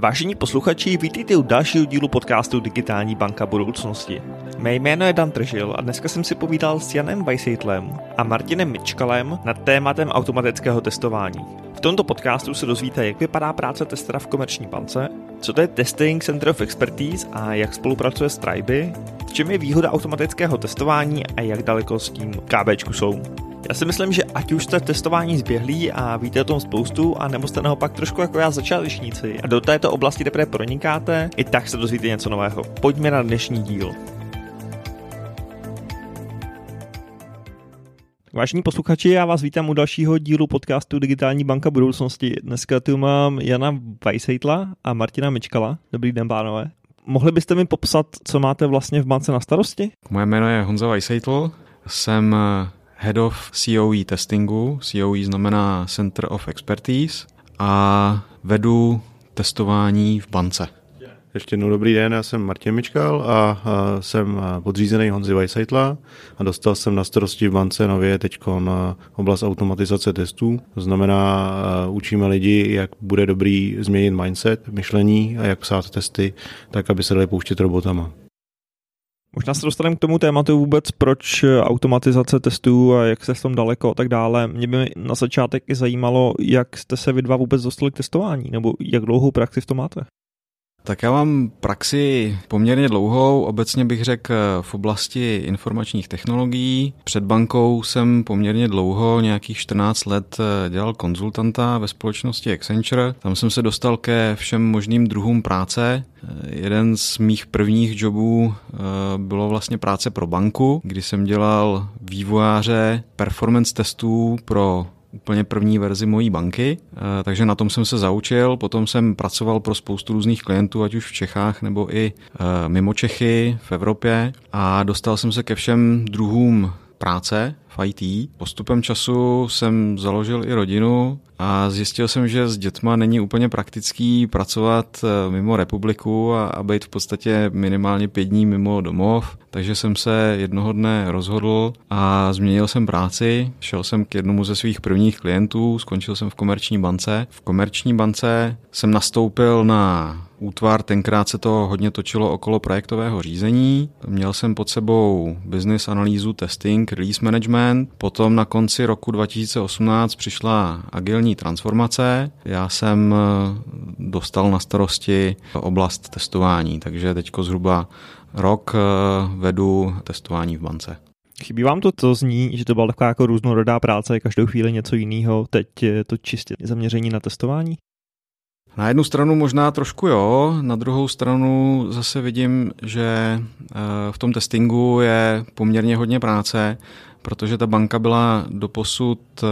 Vážení posluchači, vítejte u dalšího dílu podcastu Digitální banka budoucnosti. Mé jméno je Dan Tržil a dneska jsem si povídal s Janem Weisseitlem a Martinem Mičkalem nad tématem automatického testování. V tomto podcastu se dozvíte, jak vypadá práce testera v komerční bance, co to je Testing Center of Expertise a jak spolupracuje s Triby, v čem je výhoda automatického testování a jak daleko s tím KBčku jsou. Já si myslím, že ať už jste v testování zběhlí a víte o tom spoustu, a nebo jste naopak trošku jako já začátečníci a do této oblasti teprve pronikáte, i tak se dozvíte něco nového. Pojďme na dnešní díl. Vážení posluchači, já vás vítám u dalšího dílu podcastu Digitální banka budoucnosti. Dneska tu mám Jana Weisseitla a Martina Mičkala. Dobrý den, pánové. Mohli byste mi popsat, co máte vlastně v bance na starosti? Moje jméno je Honza Weisseitl, jsem Head of COE testingu. COE znamená Center of Expertise a vedu testování v bance. Ještě jednou dobrý den, já jsem Martin Mičkal a, a jsem podřízený Honzi Weisseitla a dostal jsem na starosti v bance nově teď na oblast automatizace testů. To znamená, učíme lidi, jak bude dobrý změnit mindset, myšlení a jak psát testy, tak aby se dali pouštět robotama. Možná se dostaneme k tomu tématu vůbec, proč automatizace testů a jak se s tom daleko a tak dále. Mě by na začátek i zajímalo, jak jste se vy dva vůbec dostali k testování, nebo jak dlouhou praxi v tom máte? Tak já mám praxi poměrně dlouhou, obecně bych řekl v oblasti informačních technologií. Před bankou jsem poměrně dlouho, nějakých 14 let, dělal konzultanta ve společnosti Accenture. Tam jsem se dostal ke všem možným druhům práce. Jeden z mých prvních jobů eh, bylo vlastně práce pro banku, kdy jsem dělal vývojáře performance testů pro úplně první verzi mojí banky, eh, takže na tom jsem se zaučil. Potom jsem pracoval pro spoustu různých klientů, ať už v Čechách nebo i eh, mimo Čechy, v Evropě a dostal jsem se ke všem druhům práce v IT. Postupem času jsem založil i rodinu a zjistil jsem, že s dětma není úplně praktický pracovat eh, mimo republiku a, a být v podstatě minimálně pět dní mimo domov. Takže jsem se jednoho dne rozhodl a změnil jsem práci. Šel jsem k jednomu ze svých prvních klientů, skončil jsem v komerční bance. V komerční bance jsem nastoupil na útvar, tenkrát se to hodně točilo okolo projektového řízení. Měl jsem pod sebou business analýzu, testing, release management. Potom na konci roku 2018 přišla agilní transformace. Já jsem eh, dostal na starosti oblast testování, takže teďko zhruba rok eh, vedu testování v bance. Chybí vám to, co zní, že to byla taková jako různorodá práce, každou chvíli něco jiného, teď je to čistě zaměření na testování? Na jednu stranu možná trošku jo, na druhou stranu zase vidím, že eh, v tom testingu je poměrně hodně práce, protože ta banka byla doposud eh,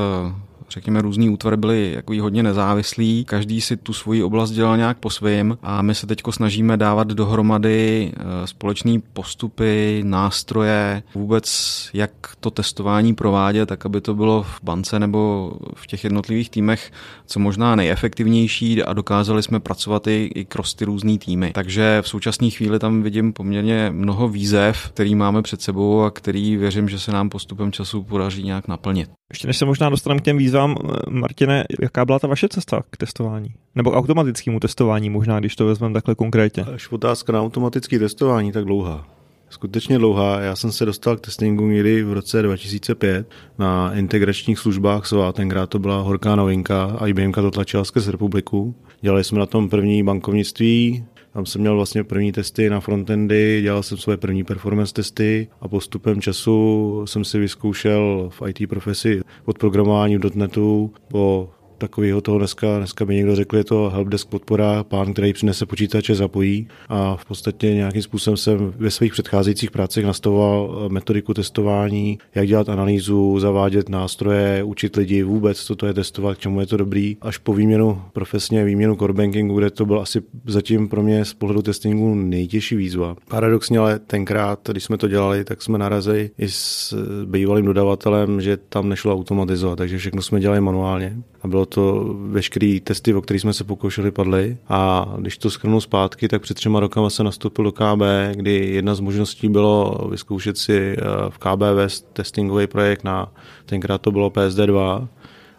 řekněme, různý útvary byly jako hodně nezávislí, každý si tu svoji oblast dělal nějak po svém a my se teď snažíme dávat dohromady eh, společné postupy, nástroje, vůbec jak to testování provádět, tak aby to bylo v bance nebo v těch jednotlivých týmech co možná nejefektivnější a dokázali jsme pracovat i, i cross ty různý týmy. Takže v současné chvíli tam vidím poměrně mnoho výzev, který máme před sebou a který věřím, že se nám postupem času podaří nějak naplnit. Ještě než se možná dostaneme k těm výzvám, Martine, jaká byla ta vaše cesta k testování? Nebo k automatickému testování možná, když to vezmeme takhle konkrétně? Až otázka na automatické testování tak dlouhá. Skutečně dlouhá. Já jsem se dostal k testingu někdy v roce 2005 na integračních službách SWA. Tenkrát to byla horká novinka. IBM to tlačila skrz republiku. Dělali jsme na tom první bankovnictví, tam jsem měl vlastně první testy na frontendy, dělal jsem své první performance testy a postupem času jsem si vyzkoušel v IT profesi od programování v .NETu po takového toho dneska, dneska by někdo řekl, je to helpdesk podpora, pán, který přinese počítače, zapojí. A v podstatě nějakým způsobem jsem ve svých předcházejících prácích nastavoval eh, metodiku testování, jak dělat analýzu, zavádět nástroje, učit lidi vůbec, co to je testovat, k čemu je to dobrý, až po výměnu profesně, výměnu core bankingu, kde to byl asi zatím pro mě z pohledu testingu nejtěžší výzva. Paradoxně ale tenkrát, když jsme to dělali, tak jsme narazili i s bývalým dodavatelem, že tam nešlo automatizovat, takže všechno jsme dělali manuálně. A bylo to veškeré testy, o kterých jsme se pokoušeli, padly. A když to schrnu zpátky, tak před třema rokama se nastoupil do KB, kdy jedna z možností bylo vyzkoušet si eh, v KB vést testingový projekt na, tenkrát to bylo PSD2,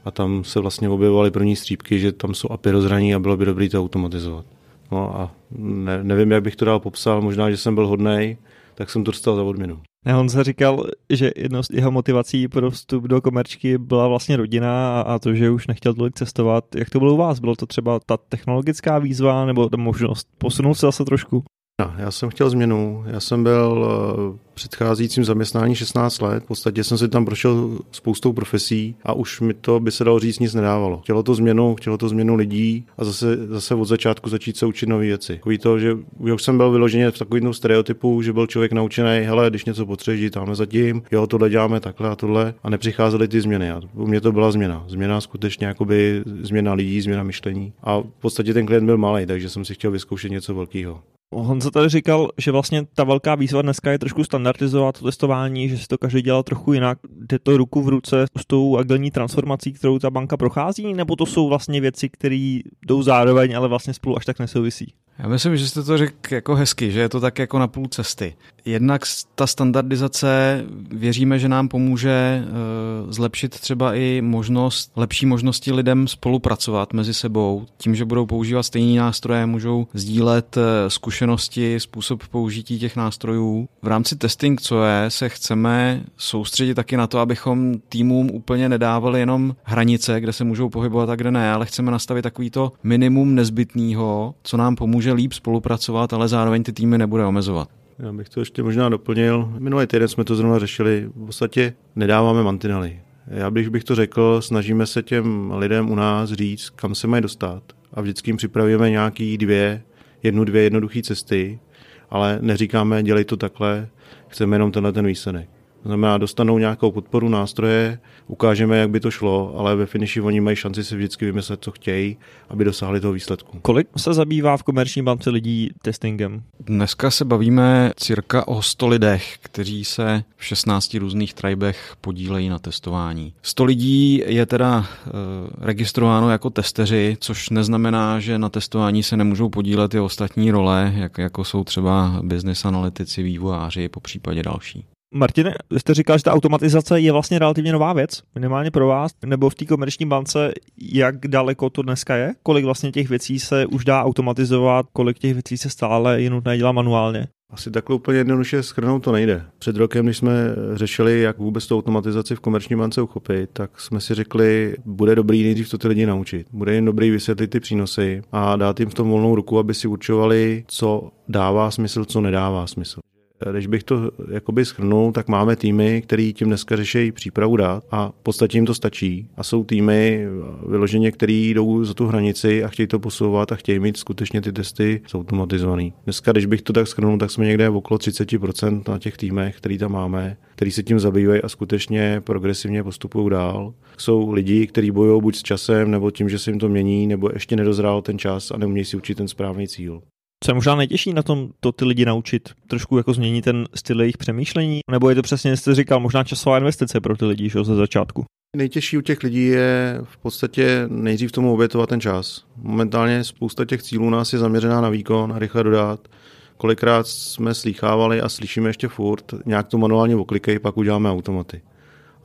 a tam se vlastně objevovaly první střípky, že tam jsou API rozhraní a bylo by dobré to automatizovat. No a ne, nevím, jak bych to dál popsal, možná, že jsem byl hodnej, tak jsem to dostal za odměnu. Ne, on se říkal, že jednou z jeho motivací pro vstup do komerčky byla vlastně rodina a, a to, že už nechtěl tolik cestovat. Jak to bylo u vás? Bylo to třeba ta technologická výzva nebo ta možnost posunout se zase trošku? Já jsem chtěl změnu. Já jsem byl eh, předcházejícím zaměstnání 16 let. V podstatě jsem si tam prošel spoustou profesí a už mi to, by se dalo říct, nic nedávalo. Chtělo to změnu, chtělo to změnu lidí a zase, zase od začátku začít se učit nové věci. Takový to, že už jsem byl vyloženě v takovém stereotypu, že byl člověk naučený, hele, když něco potřebuješ, tamhle zatím, jo, tohle děláme takhle a tohle a nepřicházely ty změny. A u mě to byla změna. Změna skutečně jakoby změna lidí, změna myšlení. A v podstatě ten klient byl malý, takže jsem si chtěl vyzkoušet něco velkého. Honza tady říkal, že vlastně ta velká výzva dneska je trošku standardizovat to testování, že si to každý dělal trochu jinak. Jde to ruku v ruce s tou agilní transformací, kterou ta banka prochází, nebo to jsou vlastně věci, které jdou zároveň, ale vlastně spolu až tak nesouvisí? Já myslím, že jste to řekl jako hezky, že je to tak jako na půl cesty. Jednak ta standardizace věříme, že nám pomůže eh, zlepšit třeba i možnost, lepší možnosti lidem spolupracovat mezi sebou. Tím, že budou používat stejné nástroje, můžou sdílet eh, zkušenosti, způsob použití těch nástrojů. V rámci testing, co je, se chceme soustředit taky na to, abychom týmům úplně nedávali jenom hranice, kde se můžou pohybovat a kde ne, ale chceme nastavit takový to minimum nezbytného, co nám pomůže líp spolupracovat, ale zároveň ty týmy nebude omezovat. Já bych to ještě možná doplnil. Minulý týden jsme to zrovna řešili. V podstatě nedáváme mantinely. Já bych, bych to řekl, snažíme se těm lidem u nás říct, kam se mají dostat. A vždycky jim připravíme nějaký dvě, jednu, dvě jednoduché cesty, ale neříkáme, dělej to takhle, chceme jenom tenhle ten výsledek. To znamená, dostanou nějakou podporu nástroje, ukážeme, jak by to šlo, ale ve finiši oni mají šanci si vždycky vymyslet, co chtějí, aby dosáhli toho výsledku. Kolik se zabývá v komerční bance lidí testingem? Dneska se bavíme cirka o 100 lidech, kteří se v 16 různých tribech podílejí na testování. 100 lidí je teda e, registrováno jako testeři, což neznamená, že na testování se nemůžou podílet i ostatní role, jak, jako jsou třeba business analytici, vývojáři, po případě další. Martine, jste říkal, že ta automatizace je vlastně relativně nová věc, minimálně pro vás, nebo v té komerční bance, jak daleko to dneska je? Kolik vlastně těch věcí se už dá automatizovat, kolik těch věcí se stále je nutné dělat manuálně? Asi takhle úplně jednoduše schrnout to nejde. Před rokem, když jsme řešili, jak vůbec tu automatizaci v komerční bance uchopit, tak jsme si řekli, bude dobrý nejdřív to ty lidi naučit. Bude jim dobrý vysvětlit ty přínosy a dát jim v tom volnou ruku, aby si určovali, co dává smysl, co nedává smysl. Když bych to jakoby schrnul, tak máme týmy, který tím dneska řeší přípravu dát a v podstatě jim to stačí. A jsou týmy vyloženě, který jdou za tu hranici a chtějí to posouvat a chtějí mít skutečně ty testy zautomatizovaný. Dneska, když bych to tak schrnul, tak jsme někde okolo 30% na těch týmech, který tam máme, který se tím zabývají a skutečně progresivně postupují dál. Jsou lidi, kteří bojují buď s časem, nebo tím, že se jim to mění, nebo ještě nedozrál ten čas a neumějí si učit ten správný cíl. Co je možná nejtěžší na tom to ty lidi naučit? Trošku jako změnit ten styl jejich přemýšlení? Nebo je to přesně, jste říkal, možná časová investice pro ty lidi, že ze začátku? Nejtěžší u těch lidí je v podstatě nejdřív tomu obětovat ten čas. Momentálně spousta těch cílů nás je zaměřená na výkon a rychle dodat. Kolikrát jsme slýchávali a slyšíme ještě furt, nějak to manuálně oklikej, pak uděláme automaty.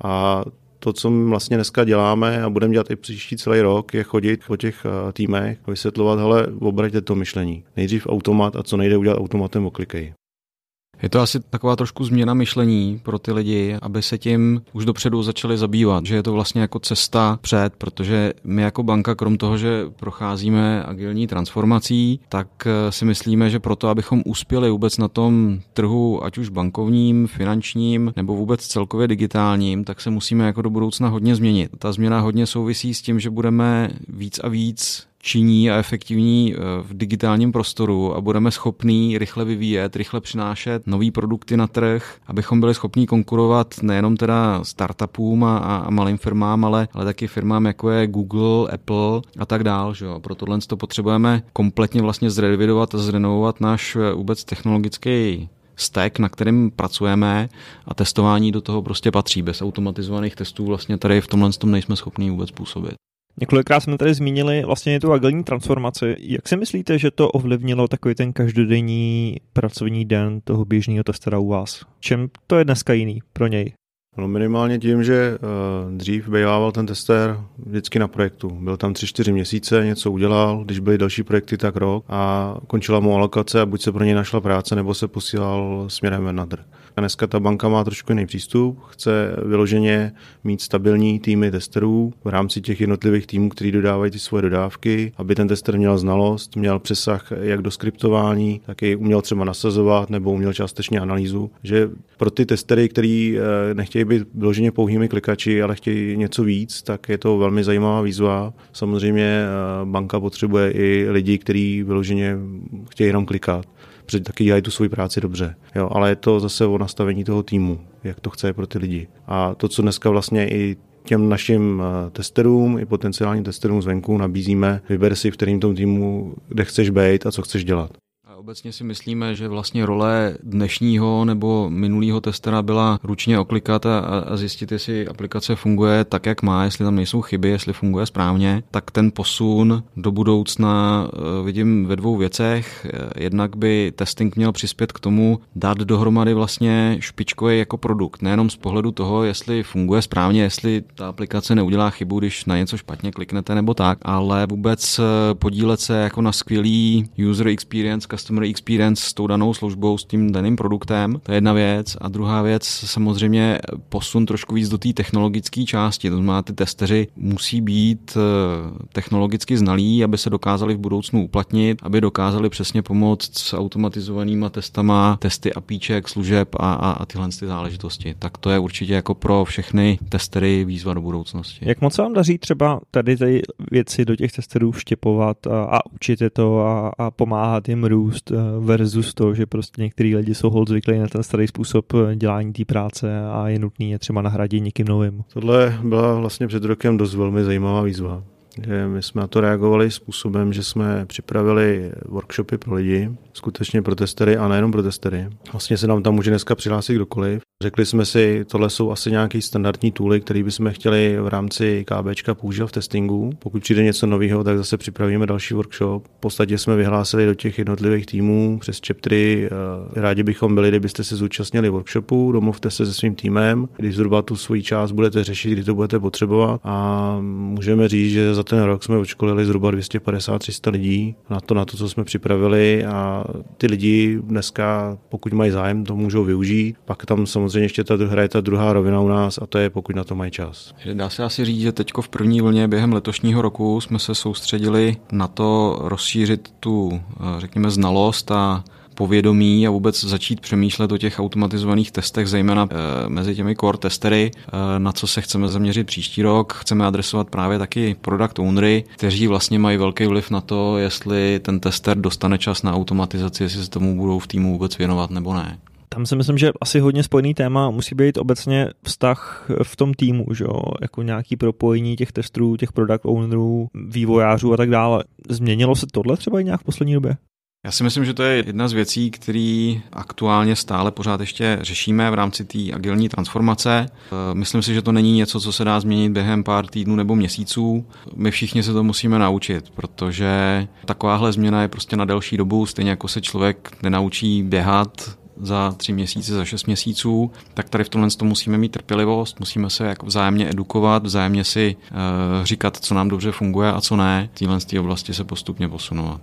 A to, co my vlastně dneska děláme a budeme dělat i příští celý rok, je chodit po těch eh, týmech, vysvětlovat, hele, obraťte to myšlení. Nejdřív automat a co nejde udělat automatem, oklikej. Je to asi taková trošku změna myšlení pro ty lidi, aby se tím už dopředu začali zabývat, že je to vlastně jako cesta před, protože my jako banka, krom toho, že procházíme agilní transformací, tak eh, si myslíme, že proto, abychom uspěli vůbec na tom trhu, ať už bankovním, finančním nebo vůbec celkově digitálním, tak se musíme jako do budoucna hodně změnit. Ta změna hodně souvisí s tím, že budeme víc a víc činí a efektivní eh, v digitálním prostoru a budeme schopní rychle vyvíjet, rychle přinášet nové produkty na trh, abychom byli schopni konkurovat nejenom teda startupům a, a malým firmám, ale, ale taky firmám jako je Google, Apple a tak dál. Že jo. Pro tohle to potřebujeme kompletně vlastně zrevidovat a zrenovovat náš eh, vůbec technologický stack, na kterým pracujeme a testování do toho prostě patří. Bez automatizovaných testů vlastně tady v tomhle tom nejsme schopni vůbec působit. Několikrát jsme tady zmínili vlastně tu agilní transformaci. Jak si myslíte, že to ovlivnilo takový ten každodenní pracovní den toho běžného testera u vás? Čem to je dneska jiný pro něj? No minimálně tím, že uh, dřív bývával ten tester vždycky na projektu. Byl tam 3-4 měsíce, něco udělal, když byly další projekty, tak rok a končila mu alokace a buď se pro něj našla práce, nebo se posílal směrem na trh. A dneska ta banka má trošku jiný přístup, chce vyloženě mít stabilní týmy testerů v rámci těch jednotlivých týmů, který dodávají ty svoje dodávky, aby ten tester měl znalost, měl přesah jak do skriptování, tak i uměl třeba nasazovat nebo uměl částečně analýzu. Že pro ty testery, kteří eh, nechtějí být pouhými klikači, ale chtějí něco víc, tak je to velmi zajímavá výzva. Samozřejmě eh, banka potřebuje i lidi, kteří vyloženě chtějí jenom klikat protože taky dělají tu svoji práci dobře. Jo, ale je to zase o nastavení toho týmu, jak to chce pro ty lidi. A to, co dneska vlastně i těm našim eh, testerům i potenciálním testerům zvenku nabízíme, vyber si v kterým tom týmu, kde chceš být a co chceš dělat. Obecně si myslíme, že vlastně role dnešního nebo minulého testera byla ručně oklikat a, a zjistit, jestli aplikace funguje tak, jak má, jestli tam nejsou chyby, jestli funguje správně, tak ten posun do budoucna eh, vidím ve dvou věcech. Jednak by testing měl přispět k tomu dát dohromady vlastně špičkový jako produkt, nejenom z pohledu toho, jestli funguje správně, jestli ta aplikace neudělá chybu, když na něco špatně kliknete nebo tak, ale vůbec eh, podílet se jako na skvělý user experience, customer customer experience s tou danou službou, s tím daným produktem. To je jedna věc. A druhá věc, samozřejmě posun trošku víc do té technologické části. To znamená, ty testeři musí být eh, technologicky znalí, aby se dokázali v budoucnu uplatnit, aby dokázali přesně pomoct s automatizovanýma testama, testy APIček, služeb a, a, a tyhle ty záležitosti. Tak to je určitě jako pro všechny testery výzva do budoucnosti. Jak moc se vám daří třeba tady ty věci do těch testerů vštěpovat a, a učit je to a, a pomáhat jim růst? Růst eh, versus to, že prostě některý lidi jsou hold zvyklí na ten starý způsob eh, dělání té práce a je nutný je třeba nahradit někým novým. Tohle byla vlastně před rokem dost velmi zajímavá výzva. Že my jsme na to reagovali způsobem, že jsme připravili workshopy pro lidi, skutečně pro testery a nejenom pro testery. Vlastně se nám tam může dneska přihlásit kdokoliv. Řekli jsme si, tohle jsou asi nějaký standardní tooly, které bychom chtěli v rámci KBčka používat v testingu. Pokud přijde něco nového, tak zase připravíme další workshop. V podstatě jsme vyhlásili do těch jednotlivých týmů přes chaptery. Eh, rádi bychom byli, kdybyste se zúčastnili workshopu, domluvte se se svým týmem, když zhruba tu svoji část budete řešit, kdy to budete potřebovat. A můžeme říct, že za ten rok jsme odškolili zhruba 250-300 lidí na to, na to, co jsme připravili a ty lidi dneska, pokud mají zájem, to můžou využít. Pak tam samozřejmě ještě ta hraje ta druhá rovina u nás a to je, pokud na to mají čas. Dá se asi říct, že teď v první vlně během letošního roku jsme se soustředili na to rozšířit tu, řekněme, znalost a povědomí a vůbec začít přemýšlet o těch automatizovaných testech, zejména e, mezi těmi core testery, e, na co se chceme zaměřit příští rok. Chceme adresovat právě taky product ownery, kteří vlastně mají velký vliv na to, jestli ten tester dostane čas na automatizaci, jestli se tomu budou v týmu vůbec věnovat nebo ne. Tam si myslím, že asi hodně spojený téma musí být obecně vztah v tom týmu, že jo? jako nějaký propojení těch testů, těch product ownerů, vývojářů a tak dále. Změnilo se tohle třeba i nějak v poslední době? Já si myslím, že to je jedna z věcí, které aktuálně stále pořád ještě řešíme v rámci té agilní transformace. E, myslím si, že to není něco, co se dá změnit během pár týdnů nebo měsíců. My všichni se to musíme naučit, protože takováhle změna je prostě na delší dobu, stejně jako se člověk nenaučí běhat za tři měsíce, za šest měsíců, tak tady v tomhle to musíme mít trpělivost, musíme se jako vzájemně edukovat, vzájemně si uh, říkat, co nám dobře funguje a co ne, v téhle oblasti se postupně posunovat.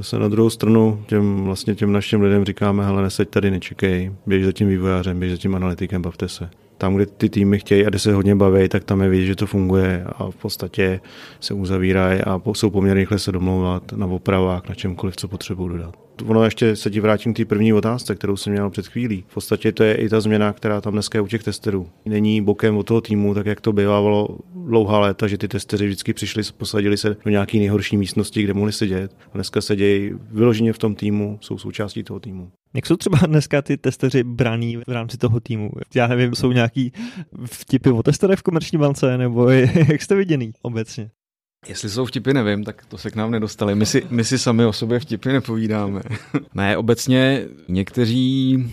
Se na druhou stranu těm, vlastně těm našim lidem říkáme, hele, neseď tady, nečekej, běž za tím vývojářem, běž za tím analytikem, bavte se. Tam, kde ty týmy chtějí a kde se hodně baví, tak tam je vidět, že to funguje a v podstatě se uzavírají a jsou poměrně rychle se domlouvat na opravách, na čemkoliv, co potřebují dodat ono ještě se ti vrátím k té první otázce, kterou jsem měl před chvílí. V podstatě to je i ta změna, která tam dneska je u těch testerů. Není bokem od toho týmu, tak jak to bývalo dlouhá léta, že ty testeři vždycky přišli, posadili se do nějaké nejhorší místnosti, kde mohli sedět. A dneska sedějí vyloženě v tom týmu, jsou součástí toho týmu. Jak jsou třeba dneska ty testeři braní v rámci toho týmu? Já nevím, jsou nějaký vtipy o testerech v komerční bance, nebo jak jste viděný obecně? Jestli jsou vtipy, nevím, tak to se k nám nedostali. My si, my si sami o sobě vtipy nepovídáme. ne, obecně někteří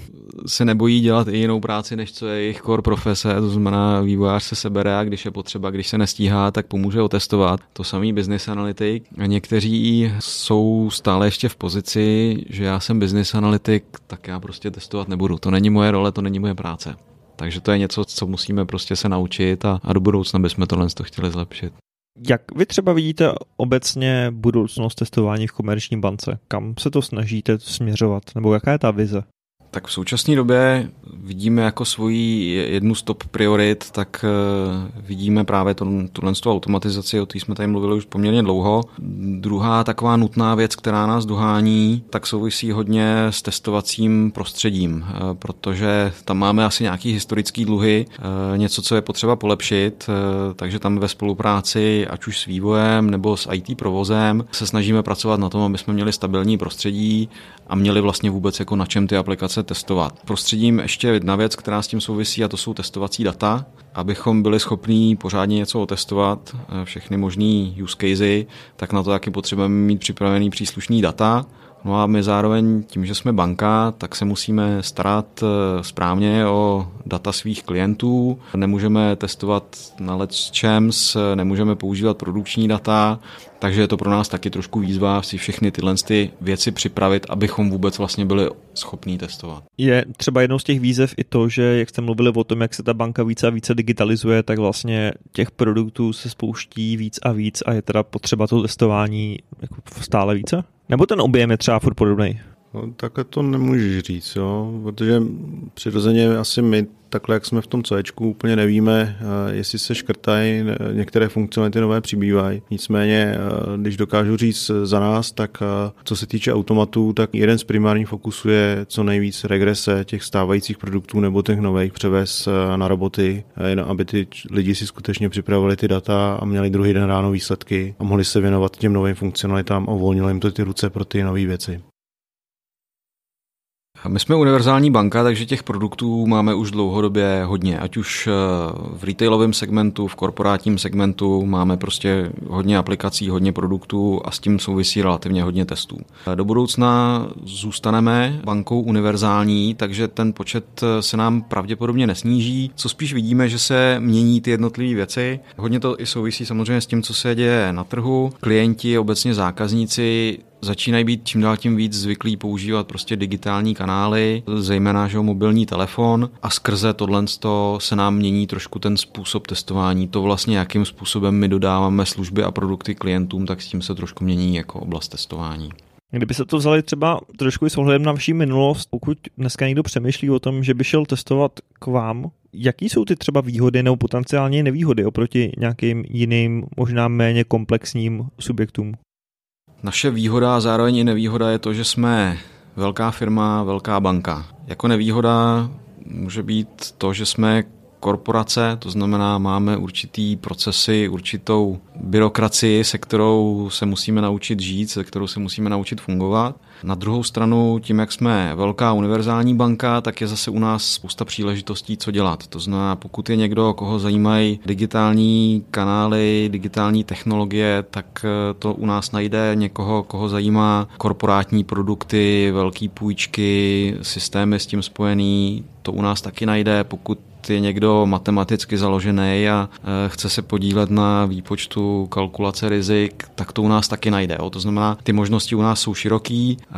se nebojí dělat i jinou práci, než co je jejich core profese, to znamená vývojář se sebere a když je potřeba, když se nestíhá, tak pomůže otestovat. To samý business analytik. A někteří jsou stále ještě v pozici, že já jsem business analytik, tak já prostě testovat nebudu. To není moje role, to není moje práce. Takže to je něco, co musíme prostě se naučit a, a do budoucna bychom tohle to chtěli zlepšit. Jak vy třeba vidíte obecně budoucnost testování v komerční bance? Kam se to snažíte směřovat? Nebo jaká je ta vize? Tak v současné době vidíme jako svoji jednu z top priorit, tak eh, vidíme právě tuhle automatizaci, o té jsme tady mluvili už poměrně dlouho. Druhá taková nutná věc, která nás dohání, tak souvisí hodně s testovacím prostředím, eh, protože tam máme asi nějaký historický dluhy, eh, něco, co je potřeba polepšit, takže tam ve spolupráci, ať už s vývojem nebo s IT provozem, se snažíme pracovat na tom, aby jsme měli stabilní prostředí a měli vlastně vůbec jako na čem ty aplikace testovat. Prostředím ještě jedna věc, která s tím souvisí a to jsou testovací data. Abychom byli schopní pořádně něco otestovat, eh, všechny možné use casey, tak na to taky potřebujeme mít připravený příslušný data. No a my zároveň tím, že jsme banka, tak se musíme starat eh, správně o data svých klientů. Nemůžeme testovat na Let's Champs, nemůžeme používat produkční data, takže je to pro nás taky trošku výzva si všechny tyhle ty věci připravit, abychom vůbec vlastně byli schopní testovat. Je třeba jednou z těch výzev i to, že jak jste mluvili o tom, jak se ta banka více a více digitalizuje, tak vlastně těch produktů se spouští víc a víc a je teda potřeba to testování jako stále více? Nebo ten objem je třeba furt podobný? No, takhle to nemůžeš říct, jo? protože přirozeně asi my, takhle jak jsme v tom CEčku, úplně nevíme, eh, jestli se škrtají, některé funkcionality nové přibývají. Nicméně, eh, když dokážu říct za nás, tak eh, co se týče automatů, tak jeden z primárních fokusů je co nejvíc regrese těch stávajících produktů nebo těch nových převez na roboty, aby ty lidi si skutečně připravili ty data a měli druhý den ráno výsledky a mohli se věnovat těm novým funkcionalitám a uvolnili jim to ty ruce pro ty nové věci. My jsme univerzální banka, takže těch produktů máme už dlouhodobě hodně. Ať už eh, v retailovém segmentu, v korporátním segmentu máme prostě hodně aplikací, hodně produktů a s tím souvisí relativně hodně testů. Do budoucna zůstaneme bankou univerzální, takže ten počet eh, se nám pravděpodobně nesníží. Co spíš vidíme, že se mění ty jednotlivé věci. Hodně to i souvisí samozřejmě s tím, co se děje na trhu. Klienti, obecně zákazníci začínají být čím dál tím víc zvyklí používat prostě digitální kanály, zejména že mobilní telefon a skrze tohle se nám mění trošku ten způsob testování. To vlastně, jakým způsobem my dodáváme služby a produkty klientům, tak s tím se trošku mění jako oblast testování. Kdyby se to vzali třeba trošku i s ohledem na vaší minulost, pokud dneska někdo přemýšlí o tom, že by šel testovat k vám, jaký jsou ty třeba výhody nebo potenciálně nevýhody oproti nějakým jiným, možná méně komplexním subjektům? Naše výhoda a zároveň i nevýhoda je to, že jsme velká firma, velká banka. Jako nevýhoda může být to, že jsme korporace, to znamená, máme určitý procesy, určitou byrokracii, se kterou se musíme naučit žít, se kterou se musíme naučit fungovat. Na druhou stranu, tím, jak jsme velká univerzální banka, tak je zase u nás spousta příležitostí, co dělat. To znamená, pokud je někdo, koho zajímají digitální kanály, digitální technologie, tak eh, to u nás najde někoho, koho zajímá korporátní produkty, velké půjčky, systémy s tím spojený, to u nás taky najde, pokud je někdo matematicky založený a e, chce se podílet na výpočtu kalkulace rizik, tak to u nás taky najde. To znamená, ty možnosti u nás jsou široký, e,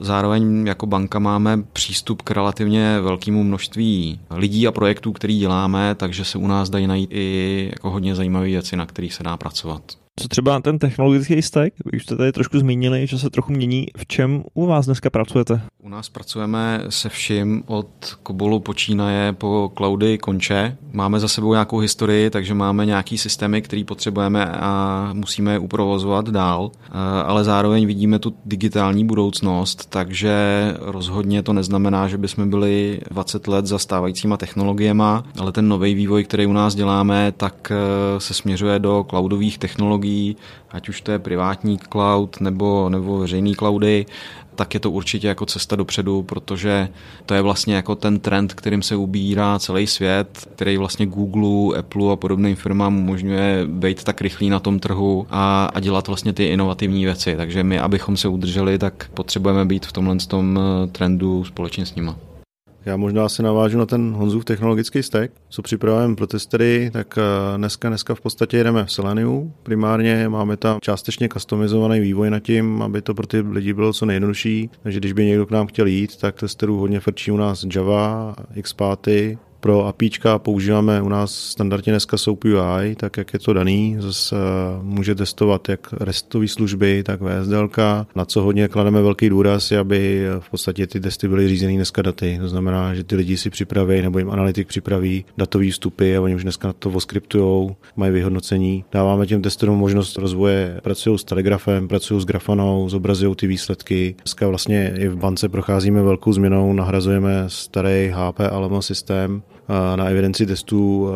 zároveň jako banka máme přístup k relativně velkému množství lidí a projektů, který děláme, takže se u nás dají najít i jako hodně zajímavé věci, na kterých se dá pracovat. Co třeba ten technologický stack, už jste tady trošku zmínili, že se trochu mění. V čem u vás dneska pracujete? U nás pracujeme se vším od Kobolu počínaje po cloudy konče. Máme za sebou nějakou historii, takže máme nějaký systémy, který potřebujeme a musíme je uprovozovat dál, eh, ale zároveň vidíme tu digitální budoucnost, takže rozhodně to neznamená, že bychom byli 20 let za stávajícíma technologiemi, ale ten nový vývoj, který u nás děláme, tak eh, se směřuje do cloudových technologií, ať už to je privátní cloud nebo, nebo veřejný cloudy, tak je to určitě jako cesta dopředu, protože to je vlastně jako ten trend, kterým se ubírá celý svět, který vlastně Google, Apple a podobným firmám umožňuje být tak rychlý na tom trhu a, a dělat vlastně ty inovativní věci. Takže my, abychom se udrželi, tak potřebujeme být v tomhle tom trendu společně s nima. Já možná se navážu na ten Honzův technologický stack. Co připravujeme pro testery, tak eh, dneska, dneska v podstatě jedeme v Selenium. Primárně máme tam částečně customizovaný vývoj nad tím, aby to pro ty lidi bylo co nejjednodušší. Takže když by někdo k nám chtěl jít, tak testerů hodně frčí u nás Java, Xpaty, Pro APIčka používáme u nás standardně dneska SOAP UI, tak jak je to daný. Zase eh, může testovat jak RESTové služby, tak VSDL. Na co hodně klademe velký důraz, je, aby v podstatě ty testy byly řízený dneska daty. To znamená, že ty lidi si připraví nebo jim analytik připraví datové vstupy a oni už dneska na to oskriptujou, mají vyhodnocení. Dáváme těm testerům možnost rozvoje, pracují s telegrafem, pracují s grafanou, zobrazují ty výsledky. Dneska vlastně i v bance procházíme velkou změnou, nahrazujeme starý HP Alamo systém na evidenci testů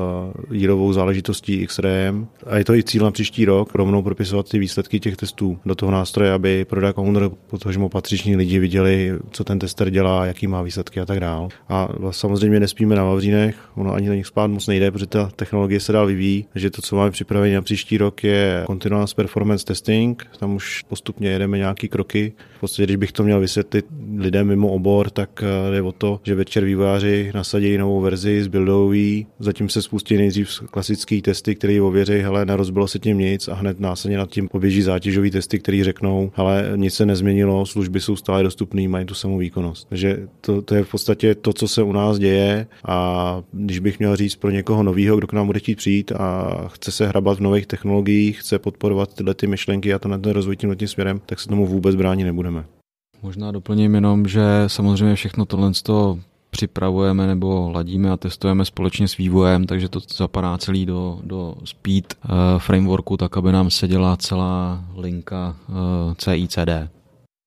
jírovou záležitostí X-rayem. A je to i cíl na příští rok, rovnou propisovat ty výsledky těch testů do toho nástroje, aby product owner, protože mu patřiční lidi viděli, co ten tester dělá, jaký má výsledky a tak dále. A samozřejmě nespíme na Vavřínech, ono ani na nich spát moc nejde, protože ta technologie se dál vyvíjí, takže to, co máme připravené na příští rok, je Continuous Performance Testing, tam už postupně jedeme nějaký kroky. V podstatě, když bych to měl vysvětlit lidem mimo obor, tak eh, jde o to, že večer výváři nasadí novou verzi, zbuildoují, zatím se spustí nejdřív klasický testy, které ověří, hele, nerozbilo se tím nic a hned následně nad tím poběží zátěžový testy, které řeknou, ale nic se nezměnilo, služby jsou stále dostupné, mají tu samou výkonnost. Takže to, to, je v podstatě to, co se u nás děje a když bych měl říct pro někoho nového, kdo k nám bude chtít přijít a chce se hrabat v nových technologiích, chce podporovat tyhle ty myšlenky a to na ten rozvoj tím směrem, tak se tomu vůbec bránit nebudeme. Možná doplním jenom, že samozřejmě všechno tohle připravujeme nebo ladíme a testujeme společně s vývojem, takže to zapadá celý do, do speed uh, frameworku, tak aby nám seděla celá linka uh, CICD.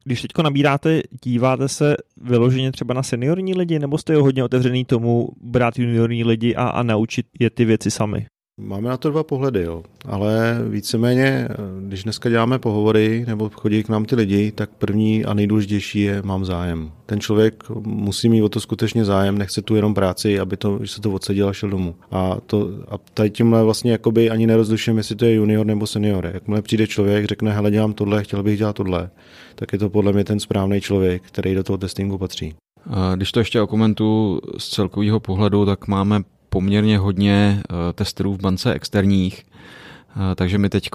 Když teď nabíráte, díváte se vyloženě třeba na seniorní lidi, nebo jste hodně otevřený tomu brát juniorní lidi a, a naučit je ty věci sami? Máme na to dva pohledy, jo. ale víceméně, když dneska děláme pohovory nebo chodí k nám ty lidi, tak první a nejdůležitější je mám zájem. Ten člověk musí mít o to skutečně zájem, nechce tu jenom práci, aby to, že se to odsedil a šel domů. A, to, a tady tímhle vlastně jakoby ani nerozlišujeme, jestli to je junior nebo senior. Jakmile přijde člověk, řekne, hele, dělám tohle, chtěl bych dělat tohle, tak je to podle mě ten správný člověk, který do toho testingu patří. Když to ještě okomentu z celkového pohledu, tak máme poměrně hodně eh, testerů v bance externích, takže my teď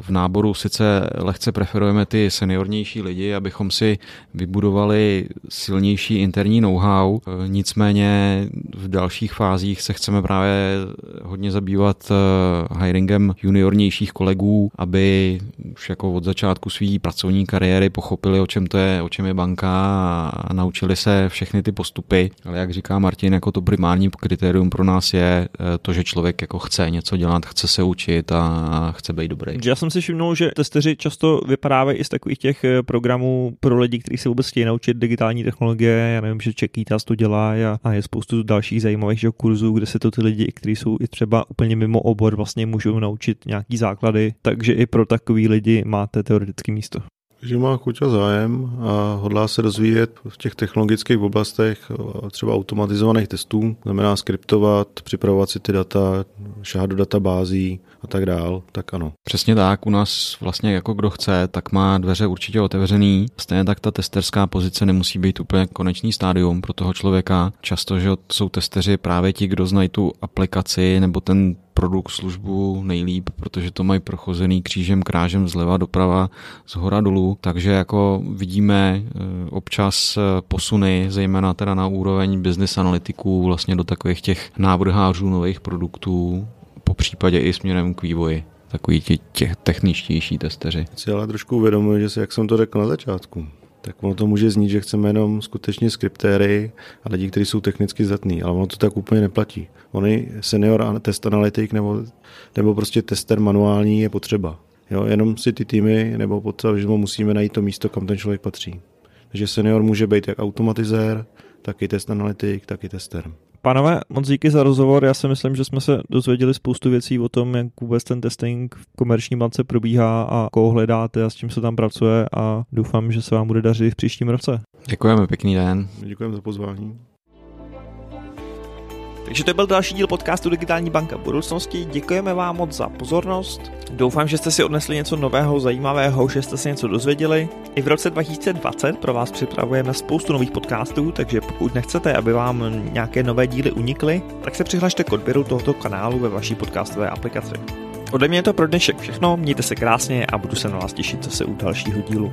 v náboru sice lehce preferujeme ty seniornější lidi, abychom si vybudovali silnější interní know-how, eh, nicméně v dalších fázích se chceme právě hodně zabývat eh, hiringem juniornějších kolegů, aby už jako od začátku své pracovní kariéry pochopili, o čem to je, o čem je banka a naučili se všechny ty postupy. Ale jak říká Martin, jako to primární kritérium pro nás je to, že člověk jako chce něco dělat, chce se učit a chce být dobrý. Já jsem si všimnul, že testeři často vypadávají i z takových těch eh, programů pro lidi, kteří se vůbec chtějí naučit digitální technologie. Já nevím, že Čekýtas to dělá a, a je spoustu dalších zajímavých že, kurzů, kde se to ty lidi, kteří jsou i třeba úplně mimo obor, vlastně můžou naučit nějaký základy. Takže i pro takový lidi máte teoretické místo že má chuť a zájem a hodlá se rozvíjet v těch technologických oblastech třeba automatizovaných testů, znamená skriptovat, připravovat si ty data, šáhat do databází a tak dál, tak ano. Přesně tak, u nás vlastně jako kdo chce, tak má dveře určitě otevřený. Stejně tak ta testerská pozice nemusí být úplně konečný stádium pro toho člověka. Často, že jsou testeři právě ti, kdo znají tu aplikaci nebo ten produkt, službu nejlíp, protože to mají prochozený křížem, krážem zleva doprava, z hora dolů, takže jako vidíme eh, občas eh, posuny, zejména teda na úroveň business analytiků, vlastně do takových těch návrhářů nových produktů, po případě i směrem k vývoji takový těch techničtější testeři. Si ale trošku uvědomuji, že se, jak jsem to řekl na začátku, tak ono to může znít, že chceme jenom skutečně skriptéry a lidi, kteří jsou technicky zdatní, ale ono to tak úplně neplatí. Oni senior test analytik nebo, nebo prostě tester manuální je potřeba. Jo, jenom si ty týmy nebo potřeba, že musíme najít to místo, kam ten člověk patří. Takže senior může být jak automatizér, tak i test analytik, tak i tester. Pánové, moc díky za rozhovor. Já si myslím, že jsme se dozvěděli spoustu věcí o tom, jak vůbec ten testing v komerční bance probíhá a koho hledáte a s čím se tam pracuje a doufám, že se vám bude dařit v příštím roce. Děkujeme, pěkný den. Děkujeme za pozvání. Takže to byl další díl podcastu Digitální banka budoucnosti. Děkujeme vám moc za pozornost. Doufám, že jste si odnesli něco nového, zajímavého, že jste se něco dozvěděli. I v roce 2020 pro vás připravujeme spoustu nových podcastů, takže pokud nechcete, aby vám nějaké nové díly unikly, tak se přihlašte k odběru tohoto kanálu ve vaší podcastové aplikaci. Ode mě je to pro dnešek všechno, mějte se krásně a budu se na vás těšit zase u dalšího dílu.